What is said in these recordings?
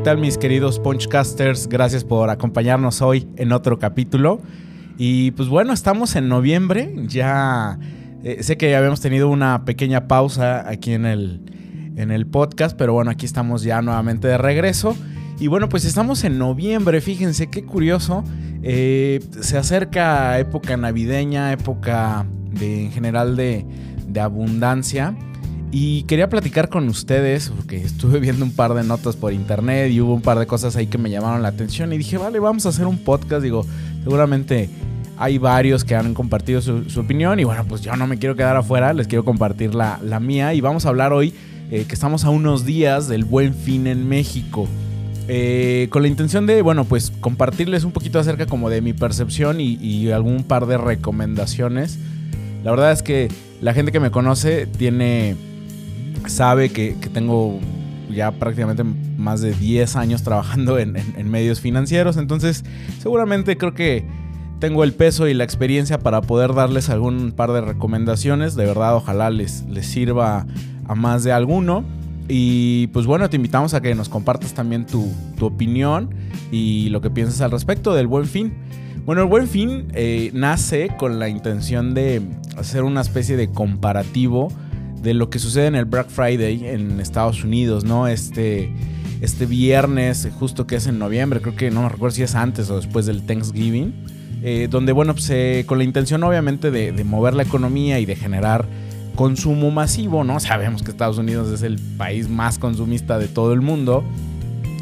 ¿qué tal mis queridos Punchcasters? Gracias por acompañarnos hoy en otro capítulo. Y pues bueno, estamos en noviembre, ya eh, sé que habíamos tenido una pequeña pausa aquí en el, en el podcast, pero bueno, aquí estamos ya nuevamente de regreso. Y bueno, pues estamos en noviembre, fíjense qué curioso. Eh, se acerca época navideña, época de, en general de, de abundancia. Y quería platicar con ustedes, porque estuve viendo un par de notas por internet y hubo un par de cosas ahí que me llamaron la atención. Y dije, vale, vamos a hacer un podcast. Digo, seguramente hay varios que han compartido su, opinión. Y bueno, pues yo no me quiero quedar afuera, les quiero compartir la, mía. Y vamos a hablar hoy eh, que estamos a unos días del buen fin en México. Eh, con la intención de, bueno, pues compartirles un poquito acerca como de mi percepción y, y algún par de recomendaciones. La verdad es que la gente que me conoce tiene sabe que, tengo ya prácticamente más de 10 años trabajando en, medios financieros, entonces seguramente creo que tengo el peso y la experiencia para poder darles algún par de recomendaciones, de verdad ojalá les, les sirva a más de alguno. Y pues bueno, te invitamos a que nos compartas también tu, opinión y lo que piensas al respecto del buen fin. Bueno, el buen fin eh, nace con la intención de hacer una especie de comparativo de lo que sucede en el Black Friday en Estados Unidos, ¿no? Este, este viernes, justo que es en noviembre, creo que no me recuerdo si es antes o después del Thanksgiving, eh, donde, bueno, pues con la intención obviamente de, de, mover la economía y de generar consumo masivo, ¿no? Sabemos que Estados Unidos es el país más consumista de todo el mundo.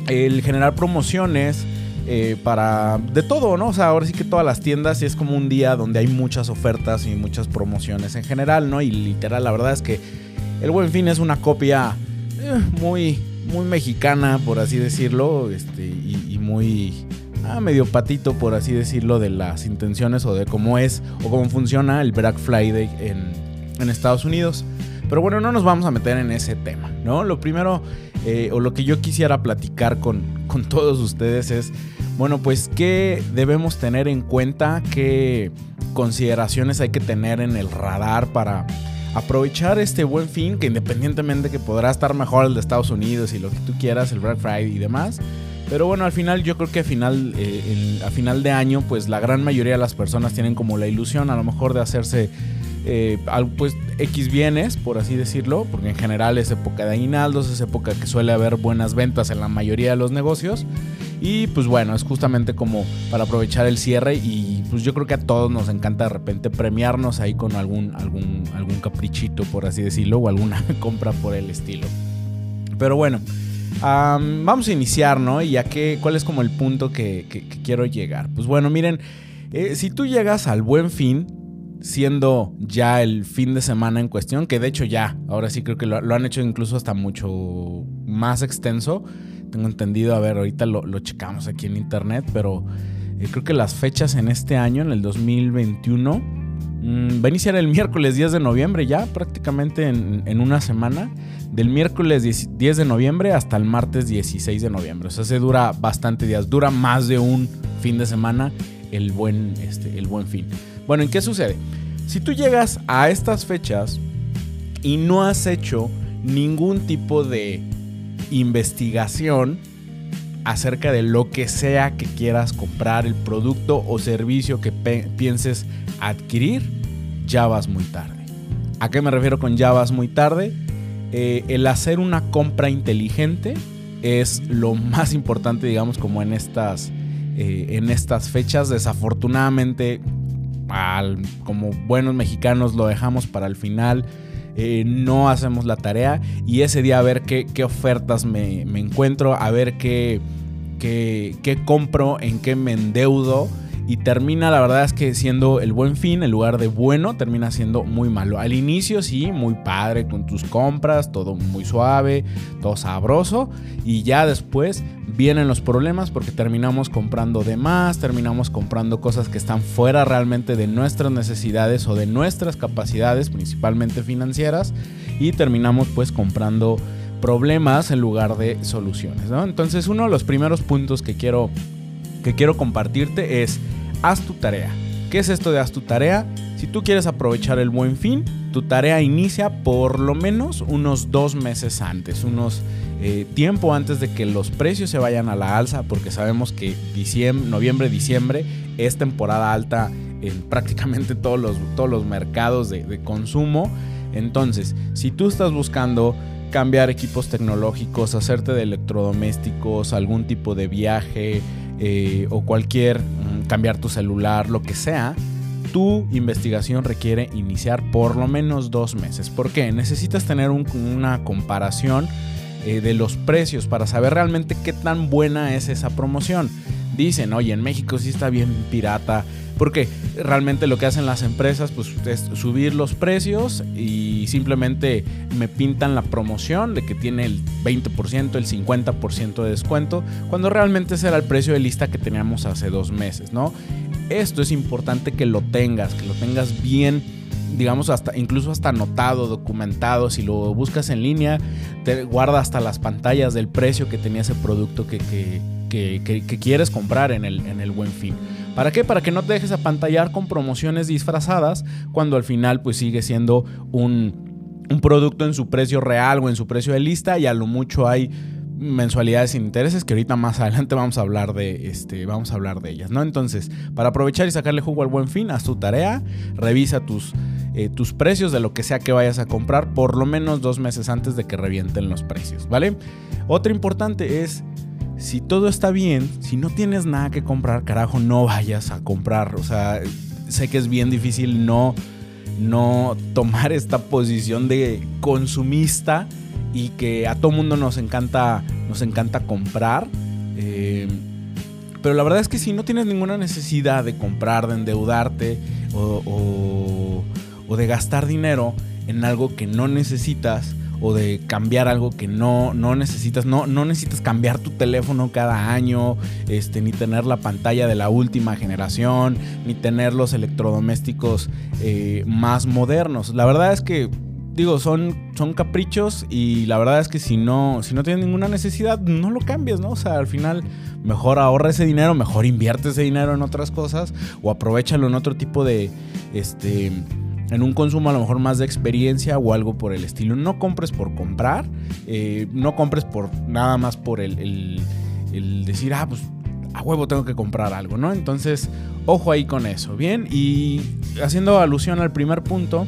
El generar promociones, eh, para de todo, ¿no? O sea, ahora sí que todas las tiendas y es como un día donde hay muchas ofertas y muchas promociones en general, ¿no? Y literal, la verdad es que el Buen Fin es una copia eh, muy, muy mexicana, por así decirlo, este, y, muy ah, medio patito, por así decirlo, de las intenciones o de cómo es o cómo funciona el Black Friday en, en Estados Unidos. Pero bueno, no nos vamos a meter en ese tema, ¿no? Lo primero, eh, o lo que yo quisiera platicar con, con todos ustedes es bueno, pues qué debemos tener en cuenta, qué consideraciones hay que tener en el radar para aprovechar este buen fin, que independientemente que podrá estar mejor el de Estados Unidos y lo que tú quieras, el Black Friday y demás. Pero bueno, al final yo creo que a final, eh, a final de año, pues la gran mayoría de las personas tienen como la ilusión a lo mejor de hacerse eh, pues X bienes, por así decirlo, porque en general es época de aguinaldos, es época que suele haber buenas ventas en la mayoría de los negocios. Y pues bueno, es justamente como para aprovechar el cierre y pues yo creo que a todos nos encanta de repente premiarnos ahí con algún, algún, algún caprichito, por así decirlo, o alguna compra por el estilo. Pero bueno, vamos a iniciar, ¿no? Y ya que, ¿cuál es como el punto que, quiero llegar? Pues bueno, miren, eh, si tú llegas al buen fin, siendo ya el fin de semana en cuestión, que de hecho ya, ahora sí creo que lo, han hecho incluso hasta mucho más extenso tengo entendido, a ver, ahorita lo, checamos aquí en internet, pero eh, creo que las fechas en este año, en el 2021, mm, va a iniciar el miércoles 10 de noviembre ya, prácticamente en, una semana, del miércoles 10, de noviembre hasta el martes 16 de noviembre. O sea, se dura bastante días, dura más de un fin de semana el buen, este, el buen fin. Bueno, ¿en qué sucede? Si tú llegas a estas fechas y no has hecho ningún tipo de investigación acerca de lo que sea que quieras comprar, el producto o servicio que pienses adquirir, ya vas muy tarde. ¿A qué me refiero con ya vas muy tarde? Eh, el hacer una compra inteligente es lo más importante, digamos, como en estas, eh, en estas fechas. Desafortunadamente, como buenos mexicanos, lo dejamos para el final eh, no hacemos la tarea. Y ese día a ver qué, ofertas me, encuentro, a ver qué, qué, qué compro, en qué me endeudo y termina la verdad es que siendo el buen fin, en lugar de bueno, termina siendo muy malo. Al inicio sí, muy padre con tus compras, todo muy suave, todo sabroso y ya después vienen los problemas porque terminamos comprando de más, terminamos comprando cosas que están fuera realmente de nuestras necesidades o de nuestras capacidades, principalmente financieras, y terminamos pues comprando problemas en lugar de soluciones. Entonces uno de los primeros puntos que quiero, que quiero compartirte es haz tu tarea. ¿Qué es esto de haz tu tarea? Si tú quieres aprovechar el buen fin, tu tarea inicia por lo menos unos dos meses antes, unos eh, tiempo antes de que los precios se vayan a la alza, porque sabemos que diciembre, noviembre, diciembre es temporada alta en prácticamente todos los, todos los mercados de, consumo. Entonces, si tú estás buscando cambiar equipos tecnológicos, hacerte de electrodomésticos, algún tipo de viaje eh, o cualquier, mm, cambiar tu celular, lo que sea, tu investigación requiere iniciar por lo menos dos meses. ¿Por qué? Necesitas tener una comparación eh, de los precios para saber realmente qué tan buena es esa promoción. Dicen, oye, en México sí está bien pirata. Porque realmente lo que hacen las empresas pues, es subir los precios y simplemente me pintan la promoción de que tiene el 20%, el 50% de descuento, cuando realmente ese era el precio de lista que teníamos hace dos meses, ¿no? Esto es importante que lo tengas, que lo tengas bien digamos, hasta, incluso hasta anotado, documentado. Si lo buscas en línea, te guarda hasta las pantallas del precio que tenía ese producto que, quieres comprar en el, en el buen fin. ¿Para qué? Para que no te dejes apantallar con promociones disfrazadas cuando al final pues sigue siendo un, un producto en su precio real o en su precio de lista y a lo mucho hay mensualidades sin intereses que ahorita más adelante vamos a hablar de este vamos a hablar de ellas no entonces para aprovechar y sacarle jugo al buen fin haz tu tarea revisa tus eh, tus precios de lo que sea que vayas a comprar por lo menos dos meses antes de que revienten los precios vale otra importante es si todo está bien si no tienes nada que comprar carajo no vayas a comprar o sea sé que es bien difícil no no tomar esta posición de consumista y que a todo mundo nos encanta, nos encanta comprar. Eh, pero la verdad es que si no tienes ninguna necesidad de comprar, de endeudarte o, de gastar dinero en algo que no necesitas o de cambiar algo que no, no necesitas, no, no necesitas cambiar tu teléfono cada año, este, ni tener la pantalla de la última generación, ni tener los electrodomésticos eh, más modernos. La verdad es que digo, son, son caprichos y la verdad es que si no, si no tienes ninguna necesidad, no lo cambies, ¿no? O sea, al final mejor ahorra ese dinero, mejor invierte ese dinero en otras cosas o aprovechalo en otro tipo de, este, en un consumo a lo mejor más de experiencia o algo por el estilo. No compres por comprar, eh, no compres por nada más por el, decir, ah, pues a huevo tengo que comprar algo, ¿no? Entonces, ojo ahí con eso, ¿bien? Y haciendo alusión al primer punto,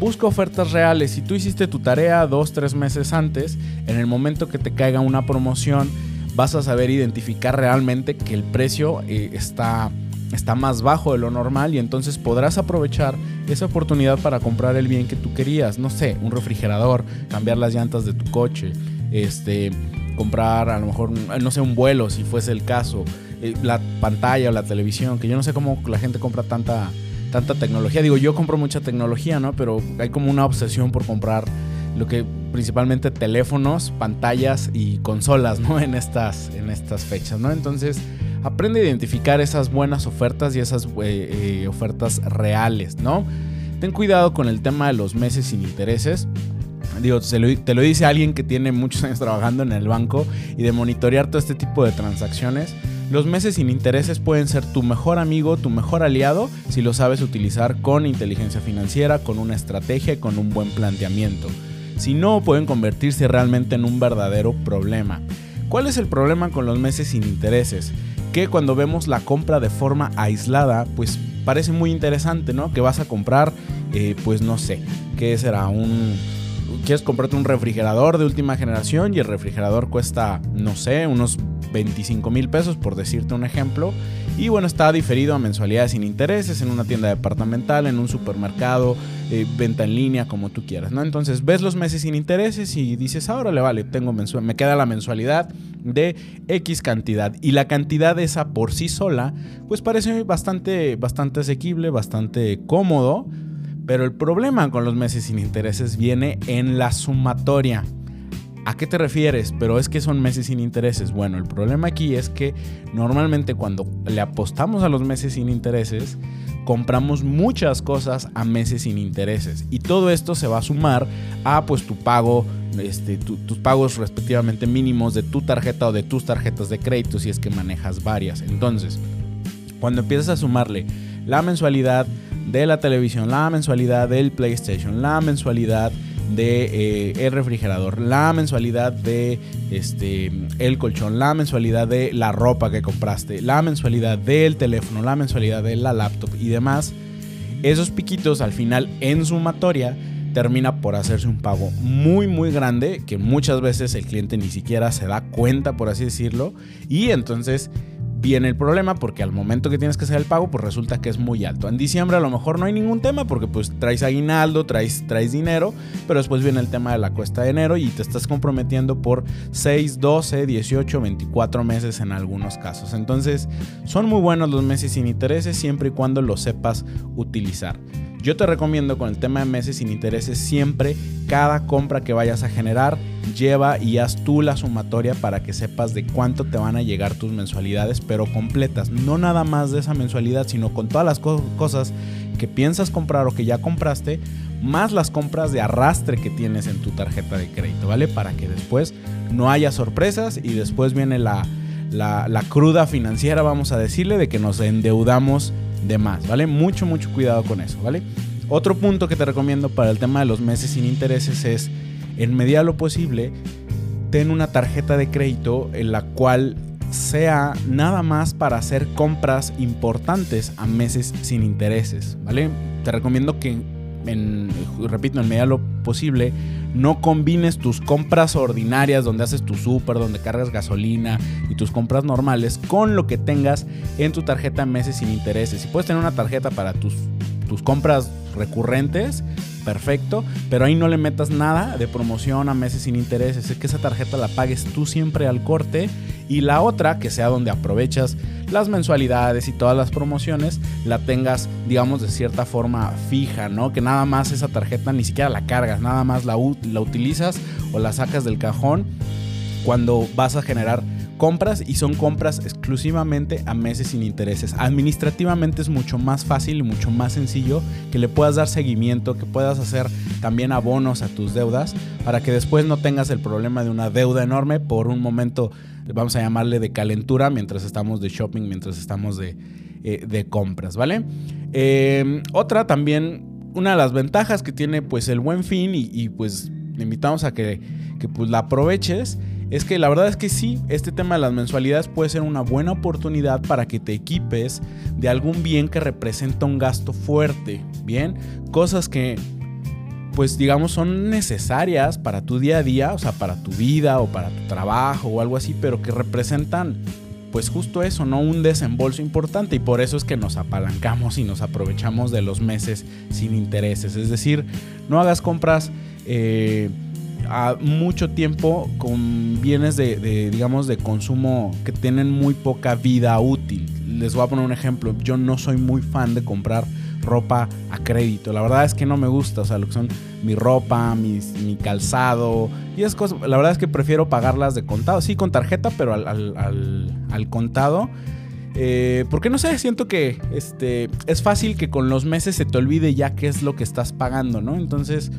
Busca ofertas reales. Si tú hiciste tu tarea dos, tres meses antes, en el momento que te caiga una promoción, vas a saber identificar realmente que el precio eh, está, está más bajo de lo normal y entonces podrás aprovechar esa oportunidad para comprar el bien que tú querías. No sé, un refrigerador, cambiar las llantas de tu coche, este, comprar a lo mejor, no sé, un vuelo si fuese el caso, eh, la pantalla o la televisión, que yo no sé cómo la gente compra tanta tanta tecnología. Digo, yo compro mucha tecnología, ¿no? Pero hay como una obsesión por comprar lo que principalmente teléfonos, pantallas y consolas, ¿no? En estas, en estas fechas, ¿no? Entonces, aprende a identificar esas buenas ofertas y esas eh, eh, ofertas reales, ¿no? Ten cuidado con el tema de los meses sin intereses. Digo, te lo dice alguien que tiene muchos años trabajando en el banco y de monitorear todo este tipo de transacciones. Los meses sin intereses pueden ser tu mejor amigo, tu mejor aliado, si lo sabes utilizar con inteligencia financiera, con una estrategia y con un buen planteamiento. Si no, pueden convertirse realmente en un verdadero problema. ¿Cuál es el problema con los meses sin intereses? Que cuando vemos la compra de forma aislada, pues parece muy interesante, ¿no? Que vas a comprar, eh, pues no sé, ¿qué será? Un, quieres comprarte un refrigerador de última generación y el refrigerador cuesta, no sé, unos 25 mil pesos, por decirte un ejemplo. Y bueno, está diferido a mensualidades sin intereses en una tienda departamental, en un supermercado, eh, venta en línea, como tú quieras, ¿no? Entonces ves los meses sin intereses y dices, ahora le vale, tengo mensual, me queda la mensualidad de X cantidad. Y la cantidad esa por sí sola, pues parece bastante, bastante asequible, bastante cómodo. Pero el problema con los meses sin intereses viene en la sumatoria. ¿A qué te refieres? Pero es que son meses sin intereses. Bueno, el problema aquí es que normalmente cuando le apostamos a los meses sin intereses, compramos muchas cosas a meses sin intereses. Y todo esto se va a sumar a pues tu pago, este, tus pagos respectivamente mínimos de tu tarjeta o de tus tarjetas de crédito si es que manejas varias. Entonces, cuando empiezas a sumarle la mensualidad de la televisión, la mensualidad del PlayStation, la mensualidad de eh, el refrigerador, la mensualidad de este el colchón, la mensualidad de la ropa que compraste, la mensualidad del teléfono, la mensualidad de la laptop y demás, esos piquitos al final en sumatoria termina por hacerse un pago muy muy grande que muchas veces el cliente ni siquiera se da cuenta por así decirlo y entonces viene el problema porque al momento que tienes que hacer el pago, pues resulta que es muy alto. En diciembre a lo mejor no hay ningún tema porque pues traes aguinaldo, traes, traes dinero, pero después viene el tema de la cuesta de enero y te estás comprometiendo por 6, 12, 18, 24 meses en algunos casos. Entonces son muy buenos los meses sin intereses siempre y cuando los sepas utilizar. Yo te recomiendo con el tema de meses sin intereses siempre cada compra que vayas a generar lleva y haz tú la sumatoria para que sepas de cuánto te van a llegar tus mensualidades, pero completas, no nada más de esa mensualidad, sino con todas las cosas que piensas comprar o que ya compraste, más las compras de arrastre que tienes en tu tarjeta de crédito, ¿vale? Para que después no haya sorpresas y después viene la, la, la cruda financiera, vamos a decirle, de que nos endeudamos de más, ¿vale? Mucho, mucho cuidado con eso, ¿vale? Otro punto que te recomiendo para el tema de los meses sin intereses es, en medida lo posible, ten una tarjeta de crédito en la cual sea nada más para hacer compras importantes a meses sin intereses, ¿vale? Te recomiendo que, en, repito, en medida lo posible, no combines tus compras ordinarias donde haces tu súper, donde cargas gasolina y tus compras normales con lo que tengas en tu tarjeta meses sin intereses. Si puedes tener una tarjeta para tus, tus compras recurrentes, perfecto, pero ahí no le metas nada de promoción a meses sin intereses, es que esa tarjeta la pagues tú siempre al corte y la otra, que sea donde aprovechas las mensualidades y todas las promociones, la tengas, digamos, de cierta forma fija, ¿no? Que nada más esa tarjeta ni siquiera la cargas, nada más la, la utilizas o la sacas del cajón cuando vas a generar compras y son compras exclusivamente a meses sin intereses. Administrativamente es mucho más fácil y mucho más sencillo que le puedas dar seguimiento, que puedas hacer también abonos a tus deudas para que después no tengas el problema de una deuda enorme por un momento, vamos a llamarle de calentura mientras estamos de shopping, mientras estamos de, eh, compras, ¿vale? Eh, otra también, una de las ventajas que tiene pues el buen fin y, pues te invitamos a que, que pues la aproveches es que la verdad es que sí, este tema de las mensualidades puede ser una buena oportunidad para que te equipes de algún bien que representa un gasto fuerte, ¿bien? Cosas que pues digamos son necesarias para tu día a día, o sea, para tu vida o para tu trabajo o algo así, pero que representan pues justo eso, ¿no? Un desembolso importante y por eso es que nos apalancamos y nos aprovechamos de los meses sin intereses. Es decir, no hagas compras eh, a mucho tiempo con bienes de, digamos, de consumo que tienen muy poca vida útil. Les voy a poner un ejemplo. Yo no soy muy fan de comprar ropa a crédito. La verdad es que no me gusta. O sea, lo que son mi ropa, mi, calzado y esas cosas. La verdad es que prefiero pagarlas de contado. Sí, con tarjeta, pero al, contado. Eh, porque no sé, siento que este, es fácil que con los meses se te olvide ya qué es lo que estás pagando, ¿no? Entonces,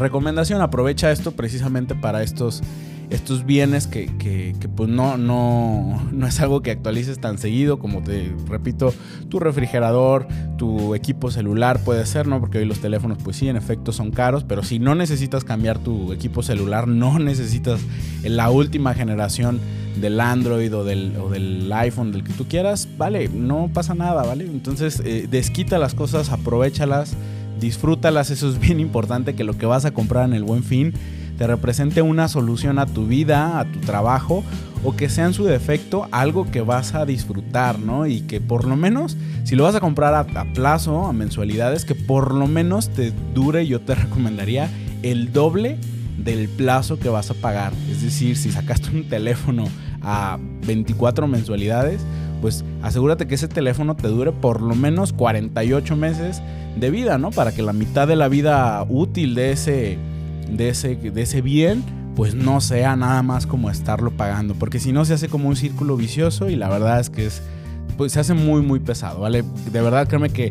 recomendación, aprovecha esto precisamente para estos, estos bienes que, que, pues no, no, no es algo que actualices tan seguido como te repito, tu refrigerador, tu equipo celular puede ser, ¿no? Porque hoy los teléfonos pues sí, en efecto son caros, pero si no necesitas cambiar tu equipo celular, no necesitas la última generación del Android o del, o del iPhone, del que tú quieras, vale, no pasa nada, ¿vale? Entonces eh, desquita las cosas, aprovechalas disfrútalas, eso es bien importante, que lo que vas a comprar en el buen fin te represente una solución a tu vida, a tu trabajo, o que sea en su defecto algo que vas a disfrutar, ¿no? Y que por lo menos, si lo vas a comprar a, plazo, a mensualidades, que por lo menos te dure, yo te recomendaría el doble del plazo que vas a pagar. Es decir, si sacaste un teléfono a 24 mensualidades, pues asegúrate que ese teléfono te dure por lo menos 48 meses de vida, ¿no? Para que la mitad de la vida útil de ese, de ese, de ese bien, pues no sea nada más como estarlo pagando. Porque si no se hace como un círculo vicioso y la verdad es que es, pues se hace muy, muy pesado, ¿vale? De verdad, créeme que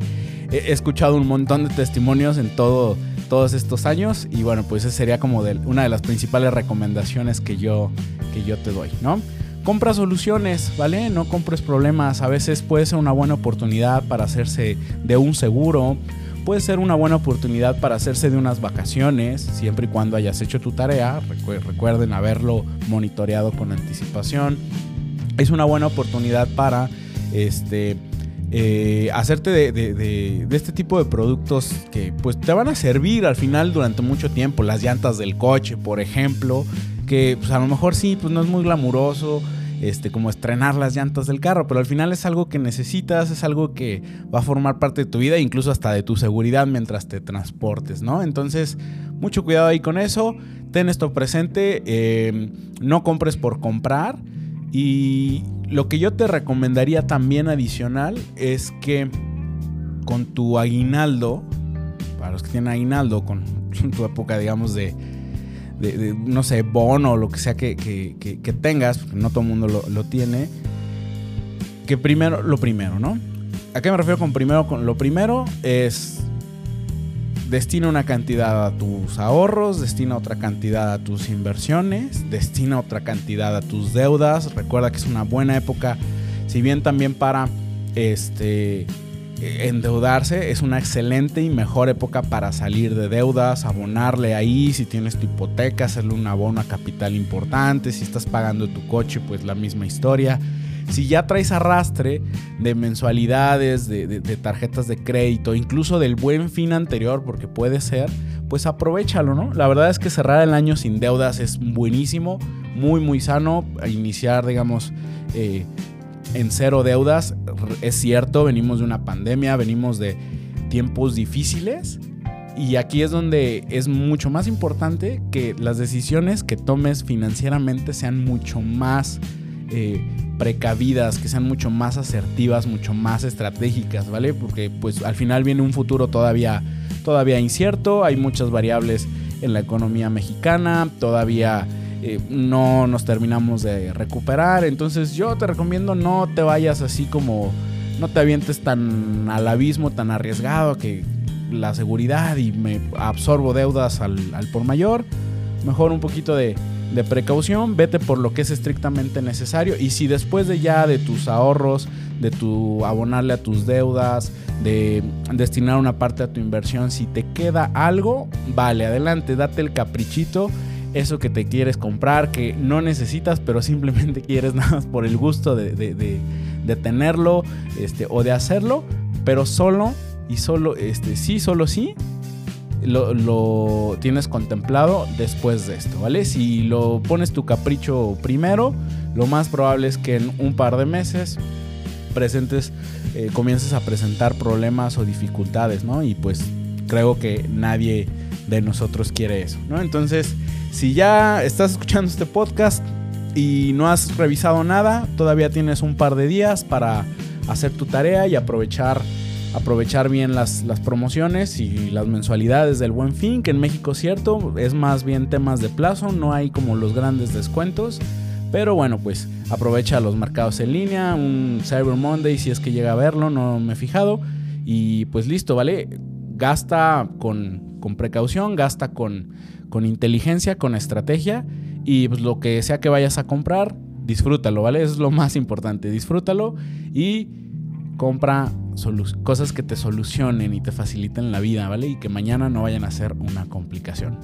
he escuchado un montón de testimonios en todo, todos estos años y bueno, pues esa sería como de, una de las principales recomendaciones que yo, que yo te doy, ¿no? Compra soluciones, ¿vale? No compres problemas. A veces puede ser una buena oportunidad para hacerse de un seguro puede ser una buena oportunidad para hacerse de unas vacaciones, siempre y cuando hayas hecho tu tarea. recuerden haberlo monitoreado con anticipación. Es una buena oportunidad para este, eh, hacerte de, este tipo de productos que pues te van a servir al final durante mucho tiempo. Las llantas del coche, por ejemplo, que pues, a lo mejor sí, pues no es muy glamuroso. Este, como estrenar las llantas del carro, pero al final es algo que necesitas, es algo que va a formar parte de tu vida, incluso hasta de tu seguridad mientras te transportes, ¿no? Entonces, mucho cuidado ahí con eso, ten esto presente, eh, no compres por comprar y lo que yo te recomendaría también adicional es que con tu aguinaldo, para los que tienen aguinaldo, con tu época, digamos, de, no sé, bono o lo que sea que, tengas, porque no todo el mundo lo, tiene, que primero, lo primero, ¿no? ¿A qué me refiero con primero? Con lo primero es destina una cantidad a tus ahorros, destina otra cantidad a tus inversiones, destina otra cantidad a tus deudas. Recuerda que es una buena época, si bien también para este endeudarse es una excelente y mejor época para salir de deudas, abonarle ahí, si tienes tu hipoteca, hacerle un abono a capital importante, si estás pagando tu coche, pues la misma historia si ya traes arrastre de mensualidades, de, tarjetas de crédito, incluso del buen fin anterior, porque puede ser, pues aprovechalo, ¿no? La verdad es que cerrar el año sin deudas es buenísimo, muy, muy sano. Iniciar, digamos, eh, en cero deudas, es cierto, venimos de una pandemia, venimos de tiempos difíciles. Y aquí es donde es mucho más importante que las decisiones que tomes financieramente sean mucho más eh, precavidas, que sean mucho más asertivas, mucho más estratégicas, ¿vale? Porque pues al final viene un futuro todavía, todavía incierto, hay muchas variables en la economía mexicana, todavía eh, no nos terminamos de recuperar, entonces yo te recomiendo no te vayas así como, no te avientes tan al abismo, tan arriesgado que la seguridad y me absorbo deudas al, por mayor, mejor un poquito de de precaución, vete por lo que es estrictamente necesario. Y si después de ya de tus ahorros, de tu abonarle a tus deudas, de destinar una parte a tu inversión, si te queda algo, vale, adelante, date el caprichito, eso que te quieres comprar, que no necesitas, pero simplemente quieres nada más por el gusto de, de, tenerlo este, o de hacerlo, pero solo y solo, este, sí, solo sí, lo, tienes contemplado después de esto, ¿vale? Si lo pones tu capricho primero, lo más probable es que en un par de meses presentes, eh, comiences a presentar problemas o dificultades, ¿no? Y pues creo que nadie de nosotros quiere eso, ¿no? Entonces, si ya estás escuchando este podcast y no has revisado nada, todavía tienes un par de días para hacer tu tarea y aprovechar aprovechar bien las, promociones y las mensualidades del buen fin, que en México cierto, es más bien temas de plazo, no hay como los grandes descuentos. Pero bueno, pues aprovecha los mercados en línea, un Cyber Monday si es que llega a verlo, no me he fijado. Y pues listo, ¿vale? Gasta con, con precaución, gasta con, con inteligencia, con estrategia. Y pues lo que sea que vayas a comprar, disfrútalo, ¿vale? Es lo más importante, disfrútalo y compra cosas que te solucionen y te faciliten la vida, ¿vale? Y que mañana no vayan a ser una complicación.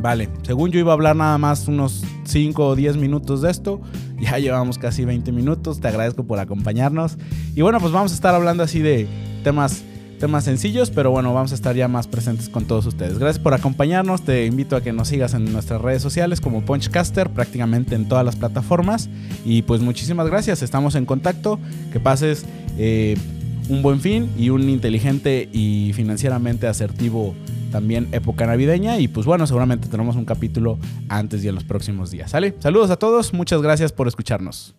Vale, según yo iba a hablar nada más unos 5 o 10 minutos de esto, ya llevamos casi 20 minutos, te agradezco por acompañarnos. Y bueno, pues vamos a estar hablando así de temas temas sencillos, pero bueno, vamos a estar ya más presentes con todos ustedes. Gracias por acompañarnos, te invito a que nos sigas en nuestras redes sociales como Punchcaster, prácticamente en todas las plataformas. Y pues muchísimas gracias, estamos en contacto, que pases eh, un buen fin y un inteligente y financieramente asertivo también época navideña y pues bueno, seguramente tenemos un capítulo antes y en los próximos días. ¿Sale? Saludos a todos, muchas gracias por escucharnos.